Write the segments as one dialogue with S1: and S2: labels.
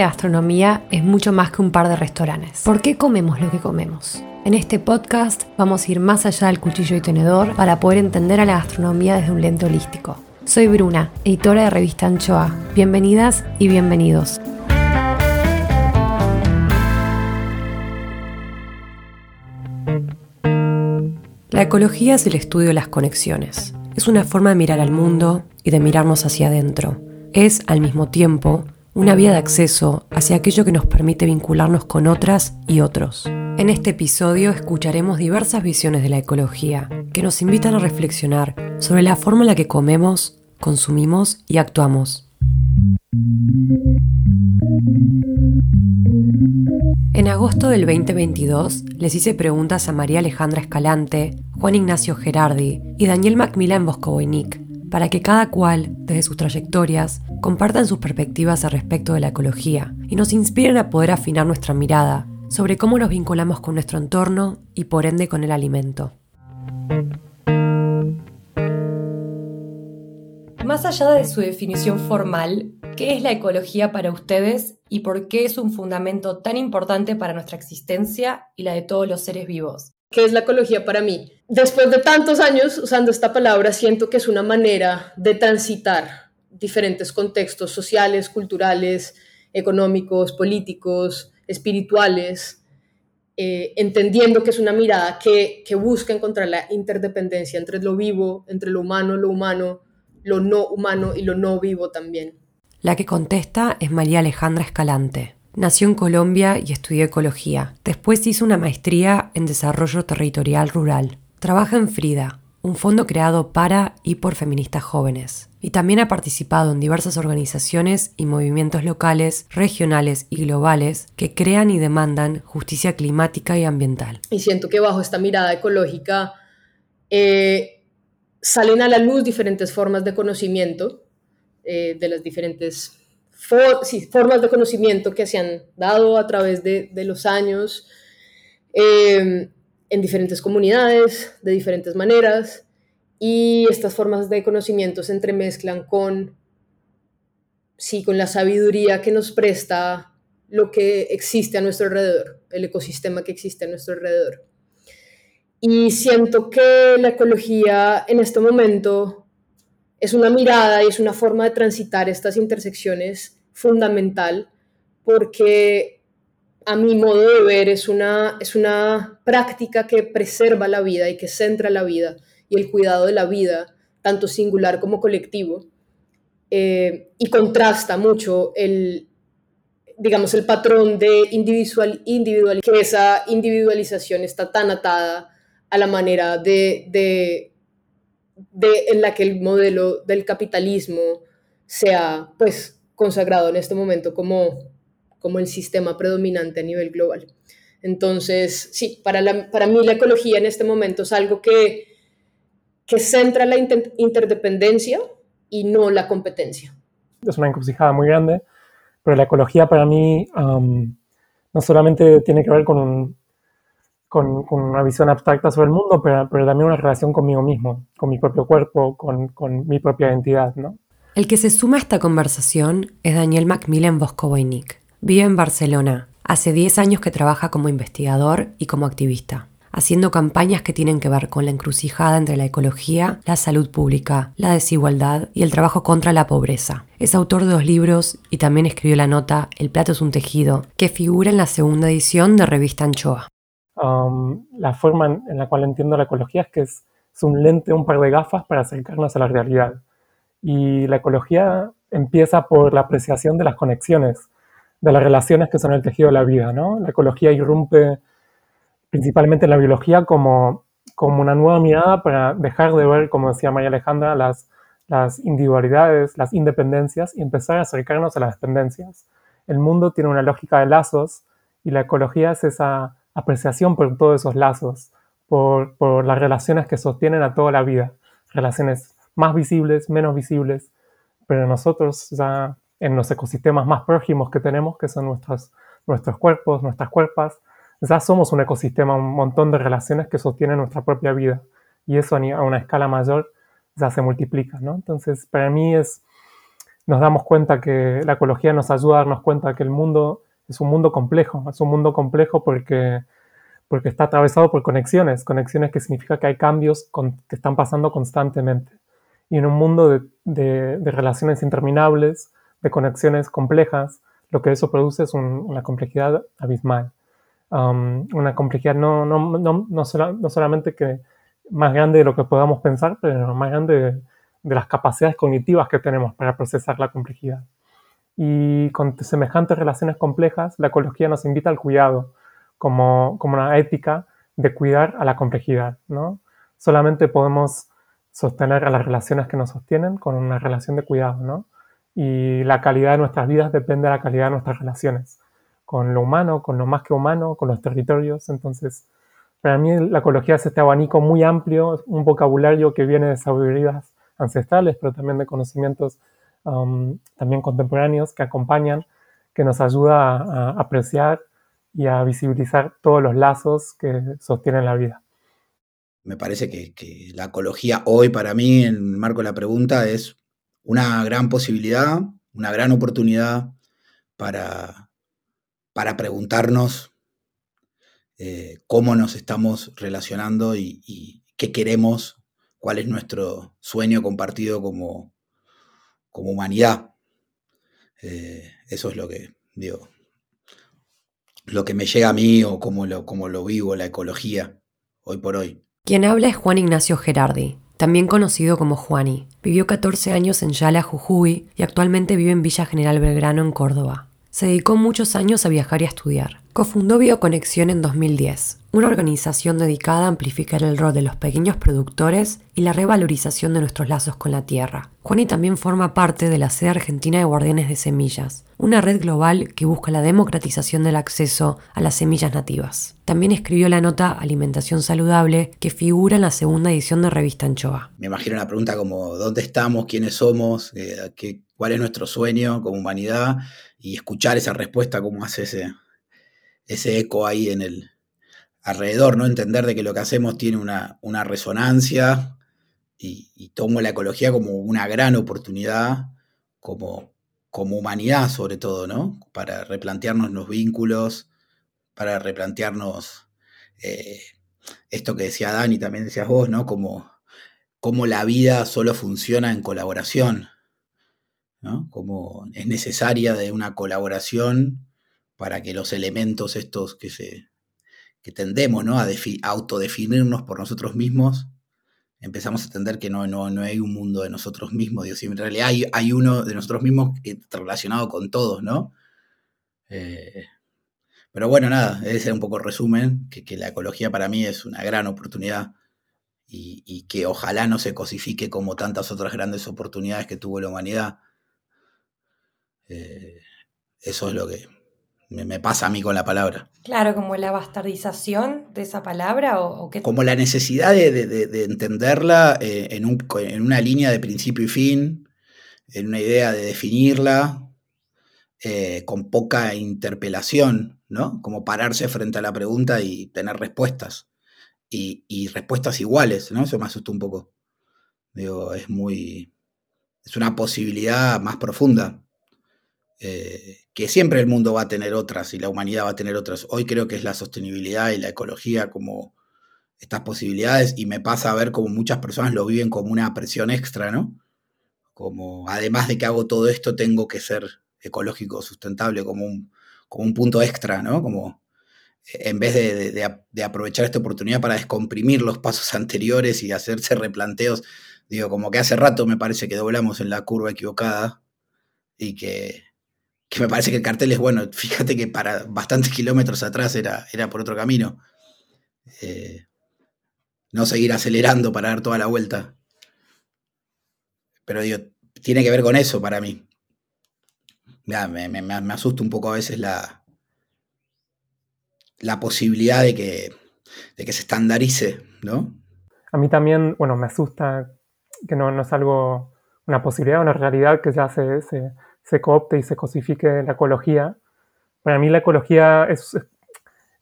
S1: la gastronomía es mucho más que un par de restaurantes. ¿Por qué comemos lo que comemos? En este podcast vamos a ir más allá del cuchillo y tenedor para poder entender a la gastronomía desde un lente holístico. Soy Bruna, editora de revista Anchoa. Bienvenidas y bienvenidos. La ecología es el estudio de las conexiones. Es una forma de mirar al mundo y de mirarnos hacia adentro. Es, al mismo tiempo, una vía de acceso hacia aquello que nos permite vincularnos con otras y otros. En este episodio escucharemos diversas visiones de la ecología que nos invitan a reflexionar sobre la forma en la que comemos, consumimos y actuamos. En agosto del 2022 les hice preguntas a María Alejandra Escalante, Juan Ignacio Gerardi y Daniel Macmillan Boscovoynik para que cada cual, desde sus trayectorias, compartan sus perspectivas al respecto de la ecología y nos inspiren a poder afinar nuestra mirada sobre cómo nos vinculamos con nuestro entorno y por ende con el alimento. Más allá de su definición formal, ¿qué es la ecología para ustedes y por qué es un fundamento tan importante para nuestra existencia y la de todos los seres vivos?
S2: ¿Qué es la ecología para mí? Después de tantos años usando esta palabra, siento que es una manera de transitar diferentes contextos sociales, culturales, económicos, políticos, espirituales, eh, entendiendo que es una mirada que, que busca encontrar la interdependencia entre lo vivo, entre lo humano, lo humano, lo no humano y lo no vivo también.
S1: La que contesta es María Alejandra Escalante. Nació en Colombia y estudió ecología. Después hizo una maestría en desarrollo territorial rural. Trabaja en Frida, un fondo creado para y por feministas jóvenes. Y también ha participado en diversas organizaciones y movimientos locales, regionales y globales que crean y demandan justicia climática y ambiental.
S2: Y siento que bajo esta mirada ecológica eh, salen a la luz diferentes formas de conocimiento, eh, de las diferentes formas de conocimiento que se han dado a través de, los años eh, en diferentes comunidades, de diferentes maneras, y estas formas de conocimiento se entremezclan con, sí, con la sabiduría que nos presta lo que existe a nuestro alrededor, el ecosistema que existe a nuestro alrededor. Y siento que la ecología en este momento es una mirada y es una forma de transitar estas intersecciones fundamental porque a mi modo de ver es una, es una práctica que preserva la vida y que centra la vida y el cuidado de la vida, tanto singular como colectivo, eh, y contrasta mucho el, digamos, el patrón de individual, individual, que esa individualización está tan atada a la manera de, de, en la que el modelo del capitalismo sea pues consagrado en este momento como, como el sistema predominante a nivel global. Entonces, sí, para, la, para mí la ecología en este momento es algo que, que centra la interdependencia y no la competencia.
S3: Es una encrucijada muy grande, pero la ecología para mí no solamente tiene que ver con un, con, una visión abstracta sobre el mundo, pero, también una relación conmigo mismo, con mi propio cuerpo, con, mi propia identidad, ¿no?
S1: El que se suma a esta conversación es Daniel Macmillan Boscovoynik. Vive en Barcelona. Hace 10 años que trabaja como investigador y como activista, haciendo campañas que tienen que ver con la encrucijada entre la ecología, la salud pública, la desigualdad y el trabajo contra la pobreza. Es autor de dos libros y también escribió la nota El plato es un tejido, que figura en la segunda edición de Revista Anchoa
S3: la forma en, la cual entiendo la ecología es que es, un lente, un par de gafas para acercarnos a la realidad. Y la ecología empieza por la apreciación de las conexiones, de las relaciones que son el tejido de la vida. ¿no? La ecología irrumpe principalmente en la biología como, como una nueva mirada para dejar de ver, como decía María Alejandra, las, las individualidades, las independencias y empezar a acercarnos a las dependencias. El mundo tiene una lógica de lazos y la ecología es esa apreciación por todos esos lazos, por, las relaciones que sostienen a toda la vida, relaciones más visibles, menos visibles, pero nosotros ya en los ecosistemas más próximos que tenemos, que son nuestros, nuestros cuerpos, nuestras cuerpas, ya somos un ecosistema, un montón de relaciones que sostienen nuestra propia vida. Y eso a una escala mayor ya se multiplica, ¿no? Entonces, para mí es, nos damos cuenta que la ecología nos ayuda a darnos cuenta que el mundo es un mundo complejo, es un mundo complejo porque, porque está atravesado por conexiones, conexiones que significa que hay cambios que están pasando constantemente. Y en un mundo de, relaciones interminables, de conexiones complejas, lo que eso produce es una complejidad abismal. Um, una complejidad no, no, no, no, solamente que más grande de lo que podamos pensar, pero más grande de, de las capacidades cognitivas que tenemos para procesar la complejidad. Y con semejantes relaciones complejas, la ecología nos invita al cuidado como, como una ética de cuidar a la complejidad. ¿no? Solamente podemos sostener a las relaciones que nos sostienen con una relación de cuidado. ¿no? Y la calidad de nuestras vidas depende de la calidad de nuestras relaciones con lo humano, con lo más que humano, con los territorios. Entonces, para mí la ecología es este abanico muy amplio, un vocabulario que viene de sabidurías ancestrales, pero también de conocimientos um, también contemporáneos que acompañan, que nos ayuda a, apreciar y a visibilizar todos los lazos que sostienen la vida.
S4: Me parece que, la ecología hoy para mí, en el marco de la pregunta, es una gran posibilidad, una gran oportunidad para, para preguntarnos eh, cómo nos estamos relacionando y, qué queremos cuál es nuestro sueño compartido como, como humanidad. Eh, eso es lo que, digo, lo que me llega a mí o cómo lo, lo vivo, la ecología, hoy por hoy.
S1: Quien habla es Juan Ignacio Gerardi, también conocido como Juani. Vivió 14 años en Yala, Jujuy y actualmente vive en Villa General Belgrano, en Córdoba. Se dedicó muchos años a viajar y a estudiar. Cofundó Bioconexión en 2010, una organización dedicada a amplificar el rol de los pequeños productores y la revalorización de nuestros lazos con la tierra. Juani también forma parte de la sede argentina de Guardianes de Semillas, una red global que busca la democratización del acceso a las semillas nativas. También escribió la nota Alimentación Saludable que figura en la segunda edición de Revista Anchoa.
S4: Me imagino una pregunta como ¿dónde estamos? ¿Quiénes somos? Eh, ¿qué, ¿Cuál es nuestro sueño como humanidad? y escuchar esa respuesta, cómo hace ese, ese eco ahí en el alrededor, ¿no? Entender de que lo que hacemos tiene una, resonancia y, tomo la ecología como una gran oportunidad, como, como humanidad sobre todo, ¿no? Para replantearnos los vínculos, para replantearnos eh, esto que decía Dani, también decías vos, ¿no? Como, como la vida solo funciona en colaboración como es necesaria de una colaboración para que los elementos estos que, se, que tendemos ¿no? a, autodefinirnos por nosotros mismos, empezamos a entender que no, no, no hay un mundo de nosotros mismos, Dios, en realidad hay, hay, uno de nosotros mismos relacionado con todos, ¿no? Eh, pero bueno, nada, ese es un poco resumen, que, que, la ecología para mí es una gran oportunidad y, y, que ojalá no se cosifique como tantas otras grandes oportunidades que tuvo la humanidad eh, eso es lo que me, pasa a mí con la palabra.
S1: Claro, como la bastardización de esa palabra o,
S4: Como la necesidad de, entenderla eh, en, una línea de principio y fin, en una idea de definirla, eh, con poca interpelación, ¿no? Como pararse frente a la pregunta y tener respuestas. Y, y respuestas iguales, ¿no? Eso me asustó un poco. Digo, es muy. Es una posibilidad más profunda eh, que siempre el mundo va a tener otras y la humanidad va a tener otras. Hoy creo que es la sostenibilidad y la ecología como estas posibilidades y me pasa a ver como muchas personas lo viven como una presión extra, ¿no? Como además de que hago todo esto tengo que ser ecológico, sustentable, como un, como un punto extra, ¿no? Como en vez de, de, aprovechar esta oportunidad para descomprimir los pasos anteriores y hacerse replanteos, digo, como que hace rato me parece que doblamos en la curva equivocada y que que me parece que el cartel es bueno. Fíjate que para bastantes kilómetros atrás era, era por otro camino. Eh, no seguir acelerando para dar toda la vuelta. Pero digo, tiene que ver con eso para mí. me, me, asusta un poco a veces la, la posibilidad de que, de que se estandarice, ¿no?
S3: A mí también, bueno, me asusta que no, no es algo, una posibilidad, una realidad que ya se se coopte y se cosifique la ecología. Para mí la ecología es,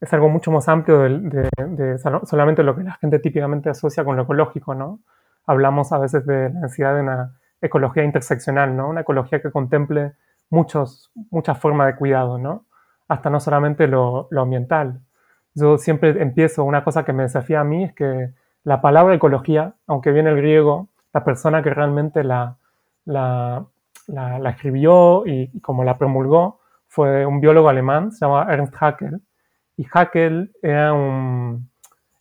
S3: es algo mucho más amplio de, solamente lo que la gente típicamente asocia con lo ecológico, ¿no? Hablamos a veces de la necesidad de una ecología interseccional, ¿no? Una ecología que contemple muchos, muchas formas de cuidado, ¿no? Hasta no solamente lo, ambiental. Yo siempre empiezo, una cosa que me desafía a mí es que la palabra ecología, aunque viene el griego, la persona que realmente la, escribió y, como la promulgó fue un biólogo alemán, se llama Ernst Haeckel, y Haeckel era un,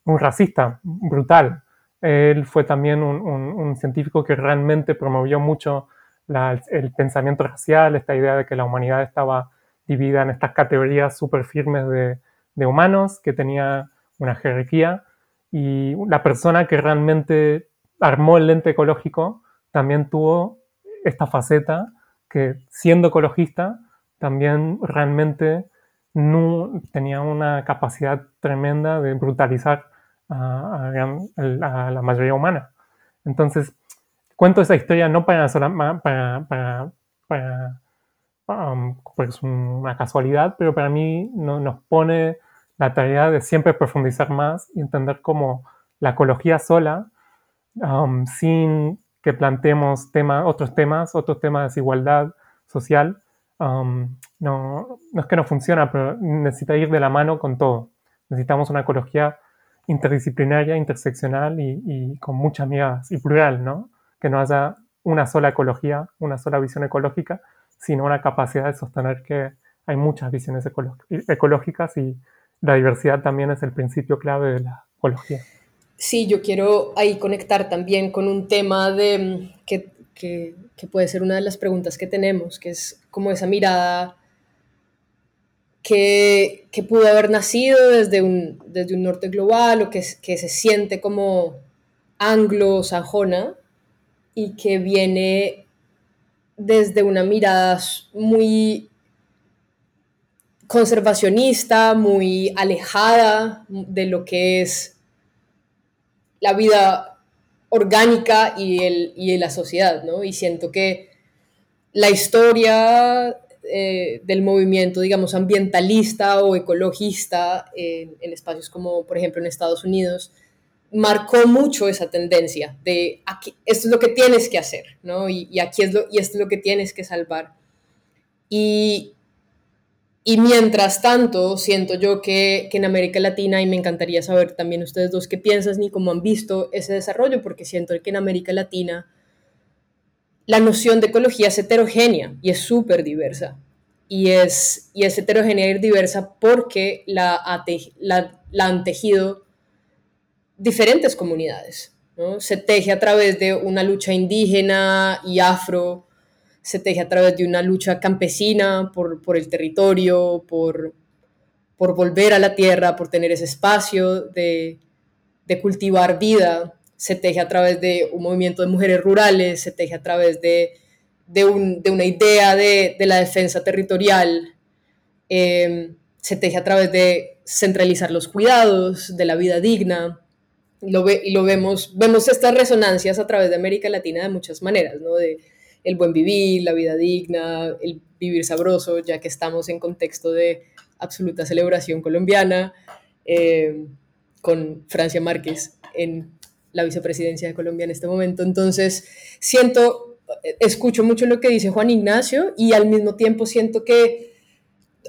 S3: un racista brutal. Él fue también un, científico que realmente promovió mucho el pensamiento racial, esta idea de que la humanidad estaba dividida en estas categorías súper firmes de, de, humanos, que tenía una jerarquía, y la persona que realmente armó el lente ecológico también tuvo esta faceta que siendo ecologista también realmente no, tenía una capacidad tremenda de brutalizar a, la mayoría humana. Entonces, cuento esa historia no para, para, para, para um, porque es una casualidad, pero para mí no, nos pone la tarea de siempre profundizar más y entender cómo la ecología sola, um, sin que planteemos otros temas, otros temas de desigualdad social, um, no, no es que no funciona, pero necesita ir de la mano con todo. Necesitamos una ecología interdisciplinaria, interseccional y, con muchas miradas y plural, ¿no? Que no haya una sola ecología, una sola visión ecológica, sino una capacidad de sostener que hay muchas visiones ecológicas y la diversidad también es el principio clave de la ecología.
S2: Sí, yo quiero ahí conectar también con un tema de, mm, que, que, que puede ser una de las preguntas que tenemos, que es como esa mirada que, que, pudo haber nacido desde un, desde un norte global o que, que se siente como anglo-sajona y que viene desde una mirada muy conservacionista, muy alejada de lo que es la vida orgánica y, el, y la sociedad, ¿no? Y siento que la historia eh, del movimiento, digamos, ambientalista o ecologista en, espacios como, por ejemplo, en Estados Unidos, marcó mucho esa tendencia de aquí, esto es lo que tienes que hacer, ¿no? Y, aquí es lo, y esto es lo que tienes que salvar. Y, y mientras tanto, siento yo que, que, en América Latina, y me encantaría saber también ustedes dos qué piensan ni cómo han visto ese desarrollo, porque siento que en América Latina la noción de ecología es heterogénea y es súper diversa. Y es, y es heterogénea y diversa porque la, la, han tejido diferentes comunidades. Se teje a través de una lucha indígena y afro, se teje a través de una lucha campesina por, por el territorio, por, por volver a la tierra, por tener ese espacio de, de cultivar vida se teje a través de un movimiento de mujeres rurales, se teje a través de, una idea de, la defensa territorial, em, se teje a través de centralizar los cuidados, de la vida digna. Lo ve, y lo vemos, vemos estas resonancias a través de América Latina de muchas maneras, ¿no? De el buen vivir, la vida digna, el vivir sabroso, ya que estamos en contexto de absoluta celebración colombiana, em, con Francia Márquez en la vicepresidencia de Colombia en este momento. Entonces, siento, escucho mucho lo que dice Juan Ignacio y al mismo tiempo siento que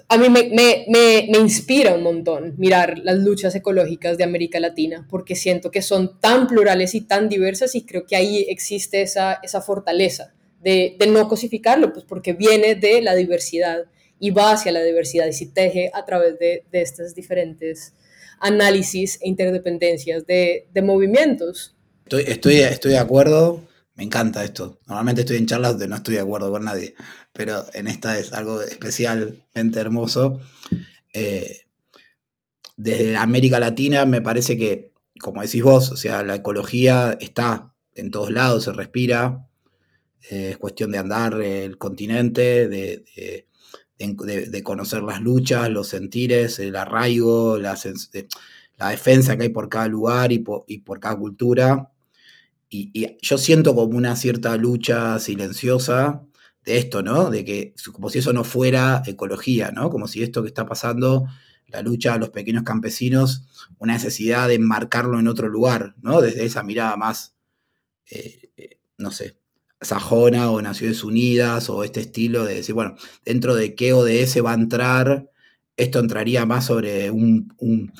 S2: a mí me, me, me, inspira un montón mirar las luchas ecológicas de América Latina, porque siento que son tan plurales y tan diversas y creo que ahí existe esa, esa fortaleza de, de no cosificarlo, pues porque viene de la diversidad y va hacia la diversidad y se teje a través de, de estas diferentes análisis e interdependencias de, movimientos.
S4: Estoy, estoy, estoy de acuerdo, me encanta esto. Normalmente estoy en charlas donde no estoy de acuerdo con nadie, pero en esta es algo especialmente hermoso. Eh, desde América Latina me parece que, como decís vos, o sea, la ecología está en todos lados, se respira. Eh, es cuestión de andar el continente, de, de, conocer las luchas, los sentires, el arraigo, la, la defensa que hay por cada lugar y por, cada cultura. Y, yo siento como una cierta lucha silenciosa de esto, ¿no? De que como si eso no fuera ecología, ¿no? Como si esto que está pasando, la lucha de los pequeños campesinos, una necesidad de enmarcarlo en otro lugar, ¿no? Desde esa mirada más, eh, eh, no sé, sajona o Naciones Unidas o este estilo de decir, bueno, dentro de qué ODS va a entrar, esto entraría más sobre un...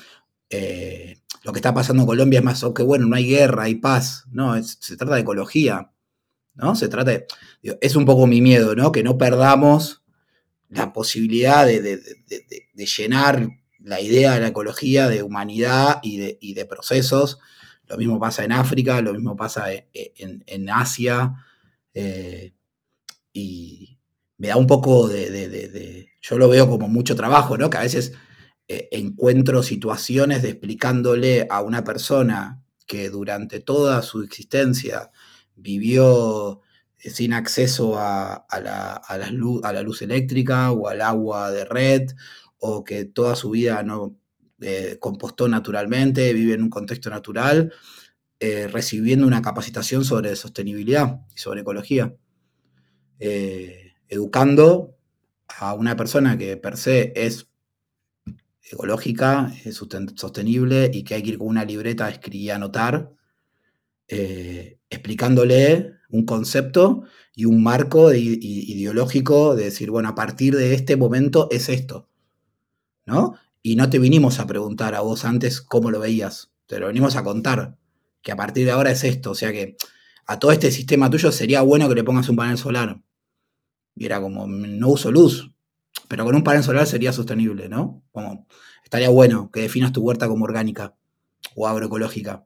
S4: Eh, lo que está pasando en Colombia es más, ok, bueno, no hay guerra, hay paz, no, se trata de ecología, ¿no? Se trata de, es un poco mi miedo, ¿no? Que no perdamos la posibilidad de, llenar la idea de la ecología de humanidad y de, procesos. Lo mismo pasa en África, lo mismo pasa e, e, en, Asia. Eh, y me da un poco de, Yo lo veo como mucho trabajo, ¿no? Que a veces eh, encuentro situaciones de explicándole a una persona que durante toda su existencia vivió eh, sin acceso a, la, luz, a la luz eléctrica o al agua de red, o que toda su vida no compostó naturalmente, vive en un contexto natural, eh, recibiendo una capacitación sobre sostenibilidad y sobre ecología. educando a una persona que per se es ecológica, es sostenible y que hay que ir con una libreta a escribir y anotar, explicándole un concepto y un marco ideológico de decir, bueno, a partir de este momento es esto, ¿no? Y no te vinimos a preguntar a vos antes cómo lo veías, te lo venimos a contar, que a partir de ahora es esto, o sea que a todo este sistema tuyo sería bueno que le pongas un panel solar. Y era como, no uso luz, pero con un panel solar sería sostenible, ¿no? Como, estaría bueno que definas tu huerta como orgánica o agroecológica.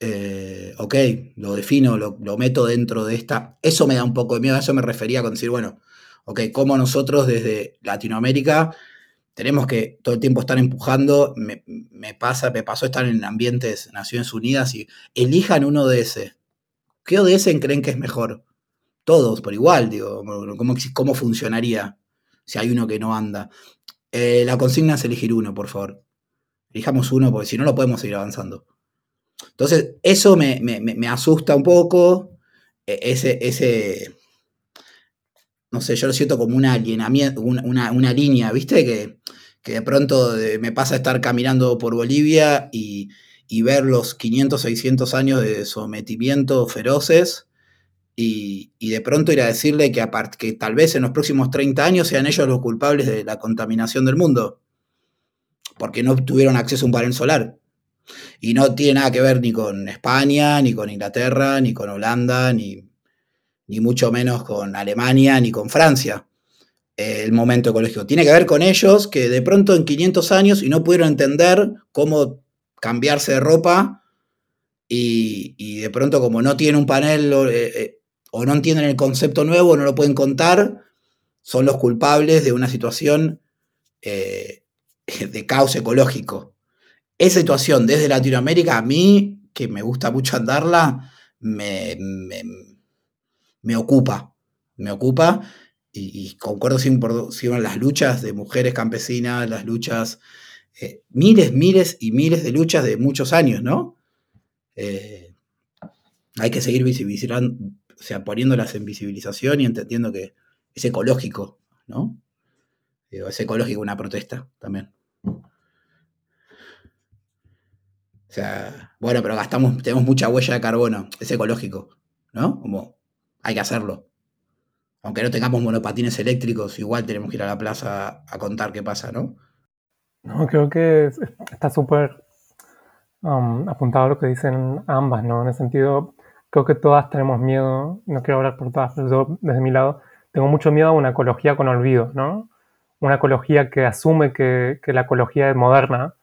S4: Eh, ok, lo defino, lo, meto dentro de esta. Eso me da un poco de miedo, a eso me refería con decir, bueno, ok, como nosotros desde Latinoamérica tenemos que todo el tiempo estar empujando. Me, pasa, me pasó estar en ambientes Naciones Unidas y elijan un ODS. ¿Qué ODS creen que es mejor? Todos, por igual, digo, ¿cómo, cómo funcionaría si hay uno que no anda? Eh, la consigna es elegir uno, por favor. Elijamos uno, porque si no, lo podemos seguir avanzando. Entonces, eso me, asusta un poco, e, ese, ese, no sé, yo lo siento como un alienamiento, una, línea, ¿viste? Que, de pronto me pasa estar caminando por Bolivia y, ver los 500, 600 años de sometimiento feroces y, de pronto ir a decirle que, que tal vez en los próximos 30 años sean ellos los culpables de la contaminación del mundo, porque no tuvieron acceso a un panel solar. Y no tiene nada que ver ni con España, ni con Inglaterra, ni con Holanda, ni, mucho menos con Alemania, ni con Francia. El momento ecológico. Tiene que ver con ellos que de pronto en 500 años y no pudieron entender cómo cambiarse de ropa y, de pronto como no tienen un panel eh, eh, o no entienden el concepto nuevo, no lo pueden contar, son los culpables de una situación eh, de caos ecológico esa situación desde Latinoamérica, a mí, que me gusta mucho andarla, me, ocupa. Me ocupa y, concuerdo siempre en las luchas de mujeres campesinas, las luchas, eh, miles, miles y miles de luchas de muchos años, ¿no? Eh, hay que seguir visibilizando, o sea, poniéndolas en visibilización y entendiendo que es ecológico, ¿no? es ecológico una protesta también. O sea, bueno, pero gastamos, tenemos mucha huella de carbono, es ecológico, ¿no? Como hay que hacerlo. Aunque no tengamos monopatines eléctricos, igual tenemos que ir a la plaza a contar qué pasa, ¿no?
S3: No, creo que está súper um, apuntado a lo que dicen ambas, ¿no? En el sentido, creo que todas tenemos miedo, no quiero hablar por todas, pero yo desde mi lado tengo mucho miedo a una ecología con olvido, ¿no? Una ecología que asume que, que la ecología es moderna,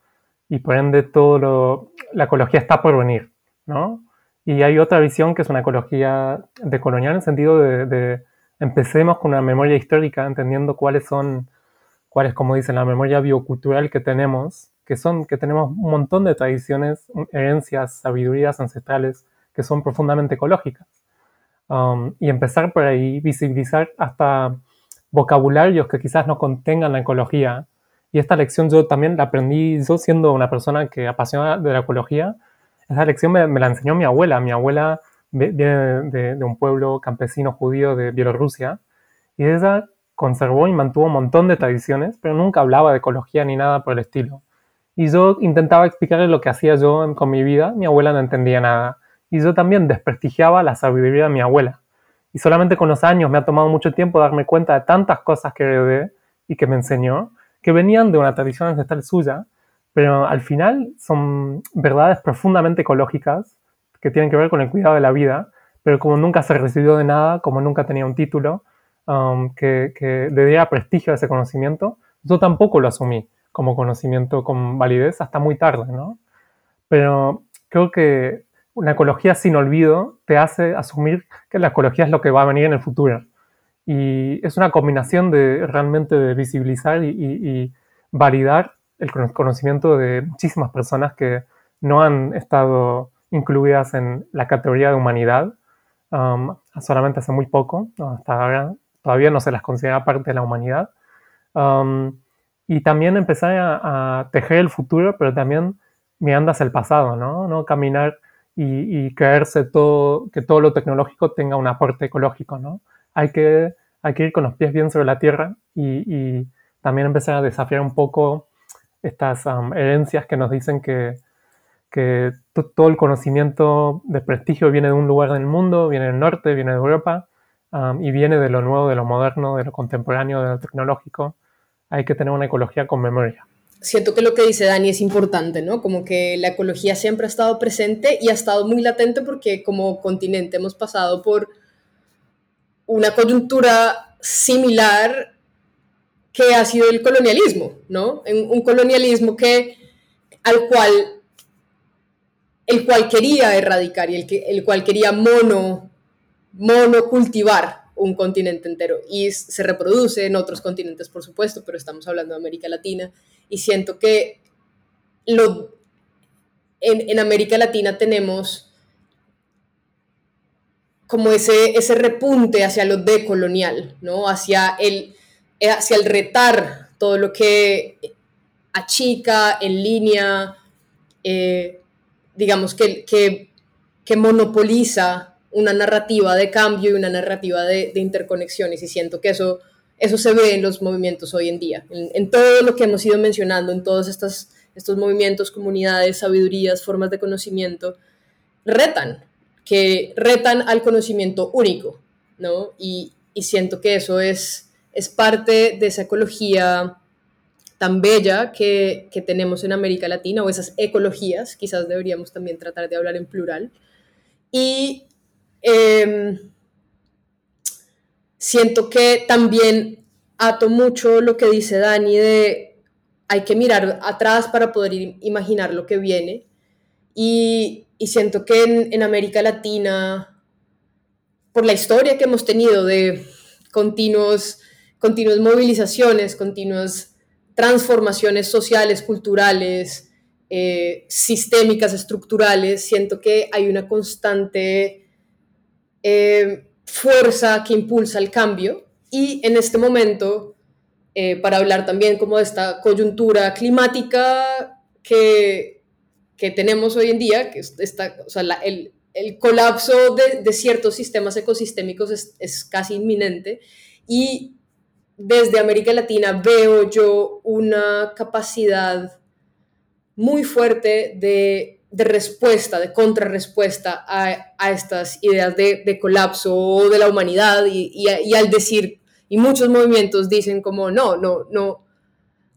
S3: y por ende todo lo, la ecología está por venir, ¿no? Y hay otra visión que es una ecología decolonial en el sentido de, empecemos con una memoria histórica, entendiendo cuáles son, cuáles, como dicen, la memoria biocultural que tenemos, que son, que tenemos un montón de tradiciones, herencias, sabidurías ancestrales que son profundamente ecológicas. Um, y empezar por ahí, visibilizar hasta vocabularios que quizás no contengan la ecología, y esta lección yo también la aprendí yo siendo una persona que apasiona de la ecología. Esa lección me, la enseñó mi abuela. Mi abuela viene de, un pueblo campesino judío de Bielorrusia y ella conservó y mantuvo un montón de tradiciones, pero nunca hablaba de ecología ni nada por el estilo. Y yo intentaba explicarle lo que hacía yo con mi vida, mi abuela no entendía nada. y yo también desprestigiaba la sabiduría de mi abuela. Y solamente con los años me ha tomado mucho tiempo darme cuenta de tantas cosas que heredé y que me enseñó, que venían de una tradición ancestral suya, pero al final son verdades profundamente ecológicas que tienen que ver con el cuidado de la vida, pero como nunca se recibió de nada, como nunca tenía un título um, que, le diera prestigio a ese conocimiento, yo tampoco lo asumí como conocimiento con validez hasta muy tarde, ¿no? Pero creo que una ecología sin olvido te hace asumir que la ecología es lo que va a venir en el futuro. Y es una combinación de realmente de visibilizar y, validar el conocimiento de muchísimas personas que no han estado incluidas en la categoría de humanidad um, solamente hace muy poco, hasta ahora todavía no se las considera parte de la humanidad. Um, y también empezar a, tejer el futuro, pero también mirando hacia el pasado, ¿no? ¿No? Caminar y, creerse que todo lo tecnológico tenga un aporte ecológico, ¿no? Hay que ir con los pies bien sobre la tierra y, también empezar a desafiar un poco estas um, herencias que nos dicen que, que todo el conocimiento de prestigio viene de un lugar del mundo, viene del norte, viene de Europa um, y viene de lo nuevo, de lo moderno, de lo contemporáneo, de lo tecnológico. Hay que tener una ecología con memoria
S2: siento que lo que dice Dani es importante, ¿no? Como que la ecología siempre ha estado presente y ha estado muy latente porque como continente hemos pasado por una coyuntura similar que ha sido el colonialismo, ¿no? Un colonialismo que, al cual, el cual quería erradicar y el, que, el cual quería mono, monocultivar un continente entero y se reproduce en otros continentes, por supuesto, pero estamos hablando de América Latina y siento que lo, en, América Latina tenemos como ese, ese repunte hacia lo decolonial, ¿no? hacia, el, hacia el retar todo lo que achica, en línea, eh, digamos que, que, monopoliza una narrativa de cambio y una narrativa de, interconexiones y siento que eso, eso se ve en los movimientos hoy en día, en, todo lo que hemos ido mencionando, en todos estos, estos movimientos, comunidades, sabidurías, formas de conocimiento, retan, que retan al conocimiento único, ¿no? Y, siento que eso es, es parte de esa ecología tan bella que, que, tenemos en América Latina, o esas ecologías, quizás deberíamos también tratar de hablar en plural. Y Em, siento que también ato mucho lo que dice Dani de hay que mirar atrás para poder imaginar lo que viene. Y, siento que en, América Latina, por la historia que hemos tenido de continuos, continuas movilizaciones, continuas transformaciones sociales, culturales, eh, sistémicas, estructurales, siento que hay una constante eh, fuerza que impulsa el cambio. Y en este momento, eh, para hablar también como de esta coyuntura climática que, que tenemos hoy en día, que está, o sea, el, el, colapso de, de, ciertos sistemas ecosistémicos es, es casi inminente. Y desde América Latina veo yo una capacidad muy fuerte de de respuesta, de contrarrespuesta a, a estas ideas de, de, colapso de la humanidad y, y, al decir, y muchos movimientos dicen como, no, no, no,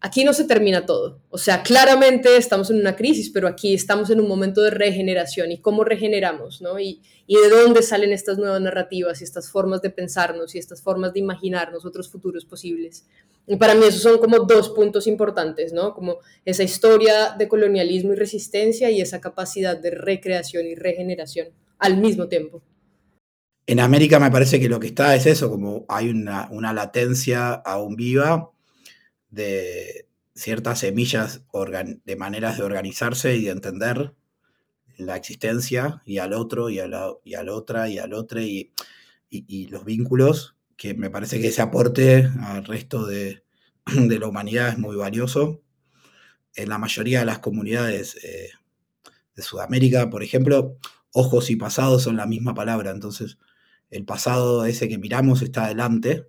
S2: aquí no se termina todo. O sea, claramente estamos en una crisis, pero aquí estamos en un momento de regeneración y cómo regeneramos, ¿no? Y, y de dónde salen estas nuevas narrativas y estas formas de pensarnos y estas formas de imaginarnos otros futuros posibles. Y para mí esos son como dos puntos importantes, ¿no? Como esa historia de colonialismo y resistencia y esa capacidad de recreación y regeneración al mismo tiempo.
S4: En América me parece que lo que está es eso, como hay una, latencia aún viva de ciertas semillas de maneras de organizarse y de entender la existencia y al otro y y a la otra y al otro y, y los vínculos que me parece que ese aporte al resto de, la humanidad es muy valioso. En la mayoría de las comunidades eh, de Sudamérica, por ejemplo, ojos y pasados son la misma palabra, entonces el pasado ese que miramos está adelante,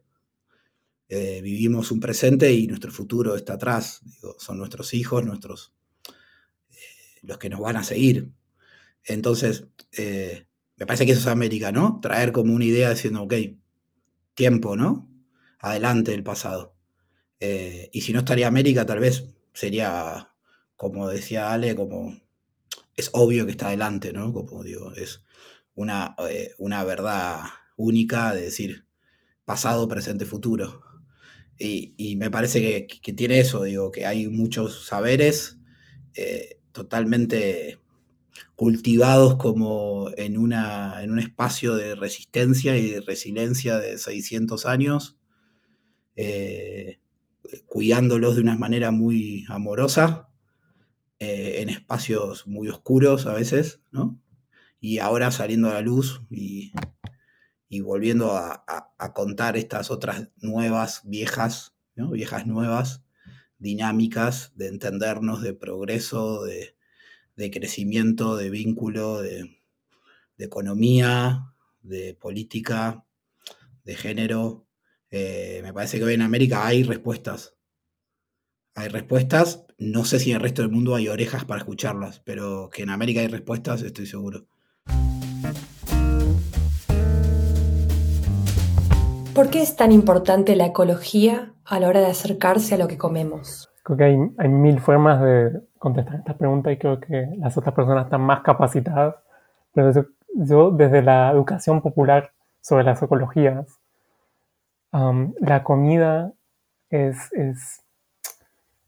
S4: eh, vivimos un presente y nuestro futuro está atrás, son nuestros hijos, nuestros, eh, los que nos van a seguir. Entonces, eh, me parece que eso es América, ¿no? Traer como una idea diciendo, ok, tiempo, ¿no? Adelante el pasado. Y si no estaría América, tal vez sería, como decía Ale, como es obvio que está adelante, ¿no? Como digo, es una, una verdad única de decir pasado, presente, futuro. Y, me parece que, tiene eso, digo, que hay muchos saberes eh, totalmente cultivados como en, una, en un espacio de resistencia y resiliencia de 600 años, eh, cuidándolos de una manera muy amorosa, eh, en espacios muy oscuros a veces, ¿no? Y ahora saliendo a la luz y, volviendo a, contar estas otras nuevas, viejas, viejas nuevas, dinámicas de entendernos, de progreso, de, crecimiento, de vínculo, de, economía, de política, de género. Eh, me parece que hoy en América hay respuestas. Hay respuestas. No sé si en el resto del mundo hay orejas para escucharlas, pero que en América hay respuestas, estoy seguro.
S1: ¿Por qué es tan importante la ecología a la hora de acercarse a lo que comemos?
S3: Creo que hay, mil formas de contestar esta pregunta y creo que las otras personas están más capacitadas. Pero yo, desde la educación popular sobre las ecologías, la comida es, es,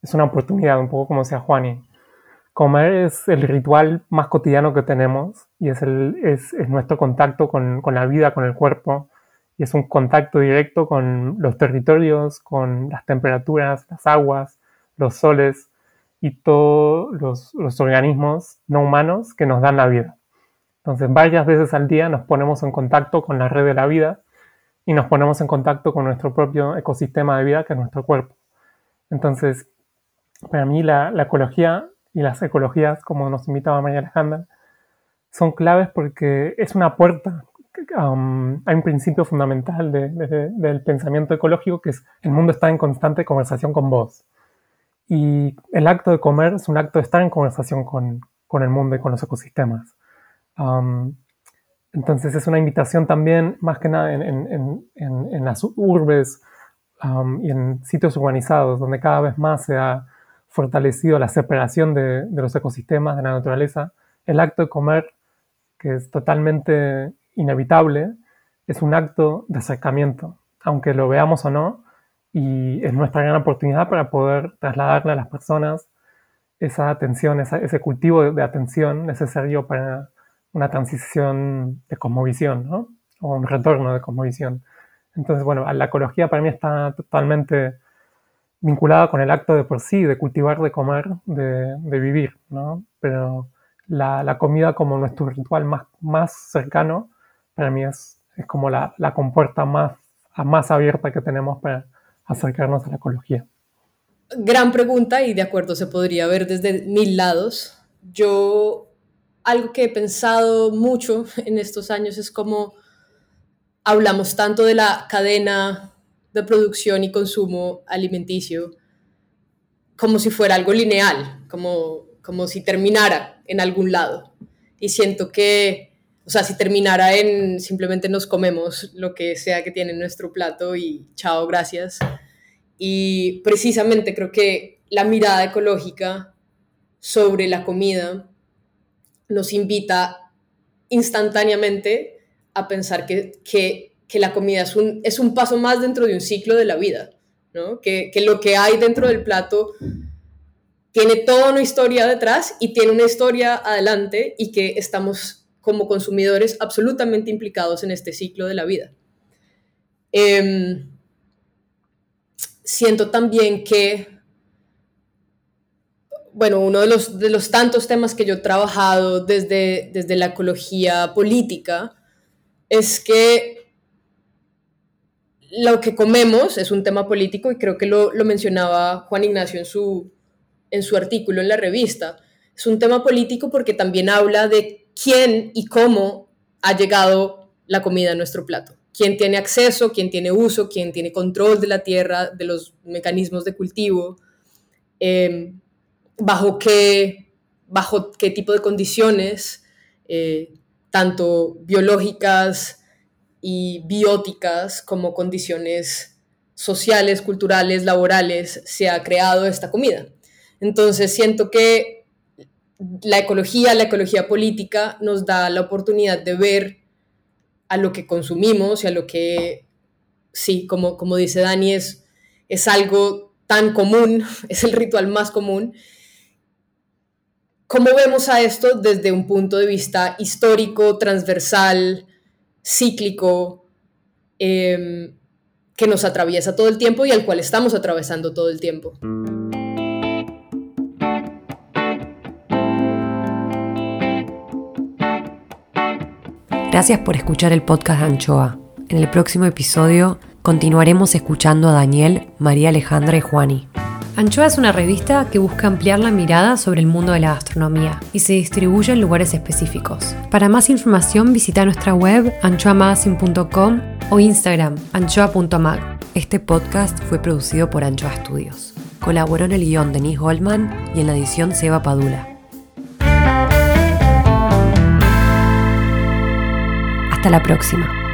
S3: es, una oportunidad, un poco como decía Juani. Comer es el ritual más cotidiano que tenemos y es, el, es, es nuestro contacto con, con la vida, con el cuerpo y es un contacto directo con los territorios, con las temperaturas, las aguas, los soles y todos los, organismos no humanos que nos dan la vida. Entonces, varias veces al día nos ponemos en contacto con la red de la vida y nos ponemos en contacto con nuestro propio ecosistema de vida, que es nuestro cuerpo. Entonces, para mí la, la ecología y las ecologías, como nos invitaba María Alejandra, son claves porque es una puerta hay un principio fundamental del pensamiento ecológico que es el mundo está en constante conversación con vos. Y el acto de comer es un acto de estar en conversación con, el mundo y con los ecosistemas. entonces es una invitación también, más que nada en, las urbes y en sitios urbanizados, donde cada vez más se ha fortalecido la separación de, de los ecosistemas, de la naturaleza, el acto de comer, que es totalmente inevitable, es un acto de acercamiento, aunque lo veamos o no, y es nuestra gran oportunidad para poder trasladarle a las personas esa atención, ese cultivo de, atención necesario para una transición de cosmovisión, ¿no? o un retorno de cosmovisión. Entonces, bueno, la ecología para mí está totalmente vinculada con el acto de por sí, de cultivar, de comer, de, vivir, ¿no? Pero la, comida como nuestro ritual más, más cercano para mí es, es como la, la compuerta más, más abierta que tenemos para acercarnos a la ecología.
S2: Gran pregunta y de acuerdo se podría ver desde mil lados. Yo algo que he pensado mucho en estos años es cómo hablamos tanto de la cadena de producción y consumo alimenticio como si fuera algo lineal, como, como si terminara en algún lado. Y siento que o sea, si terminara en simplemente nos comemos lo que sea que tiene nuestro plato y chao, gracias. Y precisamente creo que la mirada ecológica sobre la comida nos invita instantáneamente a pensar que, que, la comida es un, es un paso más dentro de un ciclo de la vida, ¿no? que, que lo que hay dentro del plato tiene toda una historia detrás y tiene una historia adelante y que estamos como consumidores absolutamente implicados en este ciclo de la vida. Em, siento también que, bueno, uno de los, de los tantos temas que yo he trabajado desde, desde la ecología política es que lo que comemos es un tema político y creo que lo, lo mencionaba Juan Ignacio en su, en su artículo en la revista. Es un tema político porque también habla de quién y cómo ha llegado la comida a nuestro plato. Quién tiene acceso, quién tiene uso, quién tiene control de la tierra, de los mecanismos de cultivo, em, bajo, qué, bajo qué tipo de condiciones eh, tanto biológicas y bióticas como condiciones sociales, culturales, laborales, se ha creado esta comida. Entonces siento que la ecología, la ecología política nos da la oportunidad de ver a lo que consumimos y a lo que, sí, como, como dice Dani, es, es algo tan común, es el ritual más común. ¿Cómo vemos a esto desde un punto de vista histórico, transversal, cíclico, em, que nos atraviesa todo el tiempo y al cual estamos atravesando todo el tiempo?
S1: Gracias por escuchar el podcast de Anchoa. En el próximo episodio continuaremos escuchando a Daniel, María Alejandra y Juani. Anchoa es una revista que busca ampliar la mirada sobre el mundo de la gastronomía y se distribuye en lugares específicos. Para más información visita nuestra web anchoamagazine.com o Instagram anchoa.mag. Este podcast fue producido por Anchoa Studios. Colaboró en el guion Denise Goldman y en la edición Seba Padula. Hasta la próxima.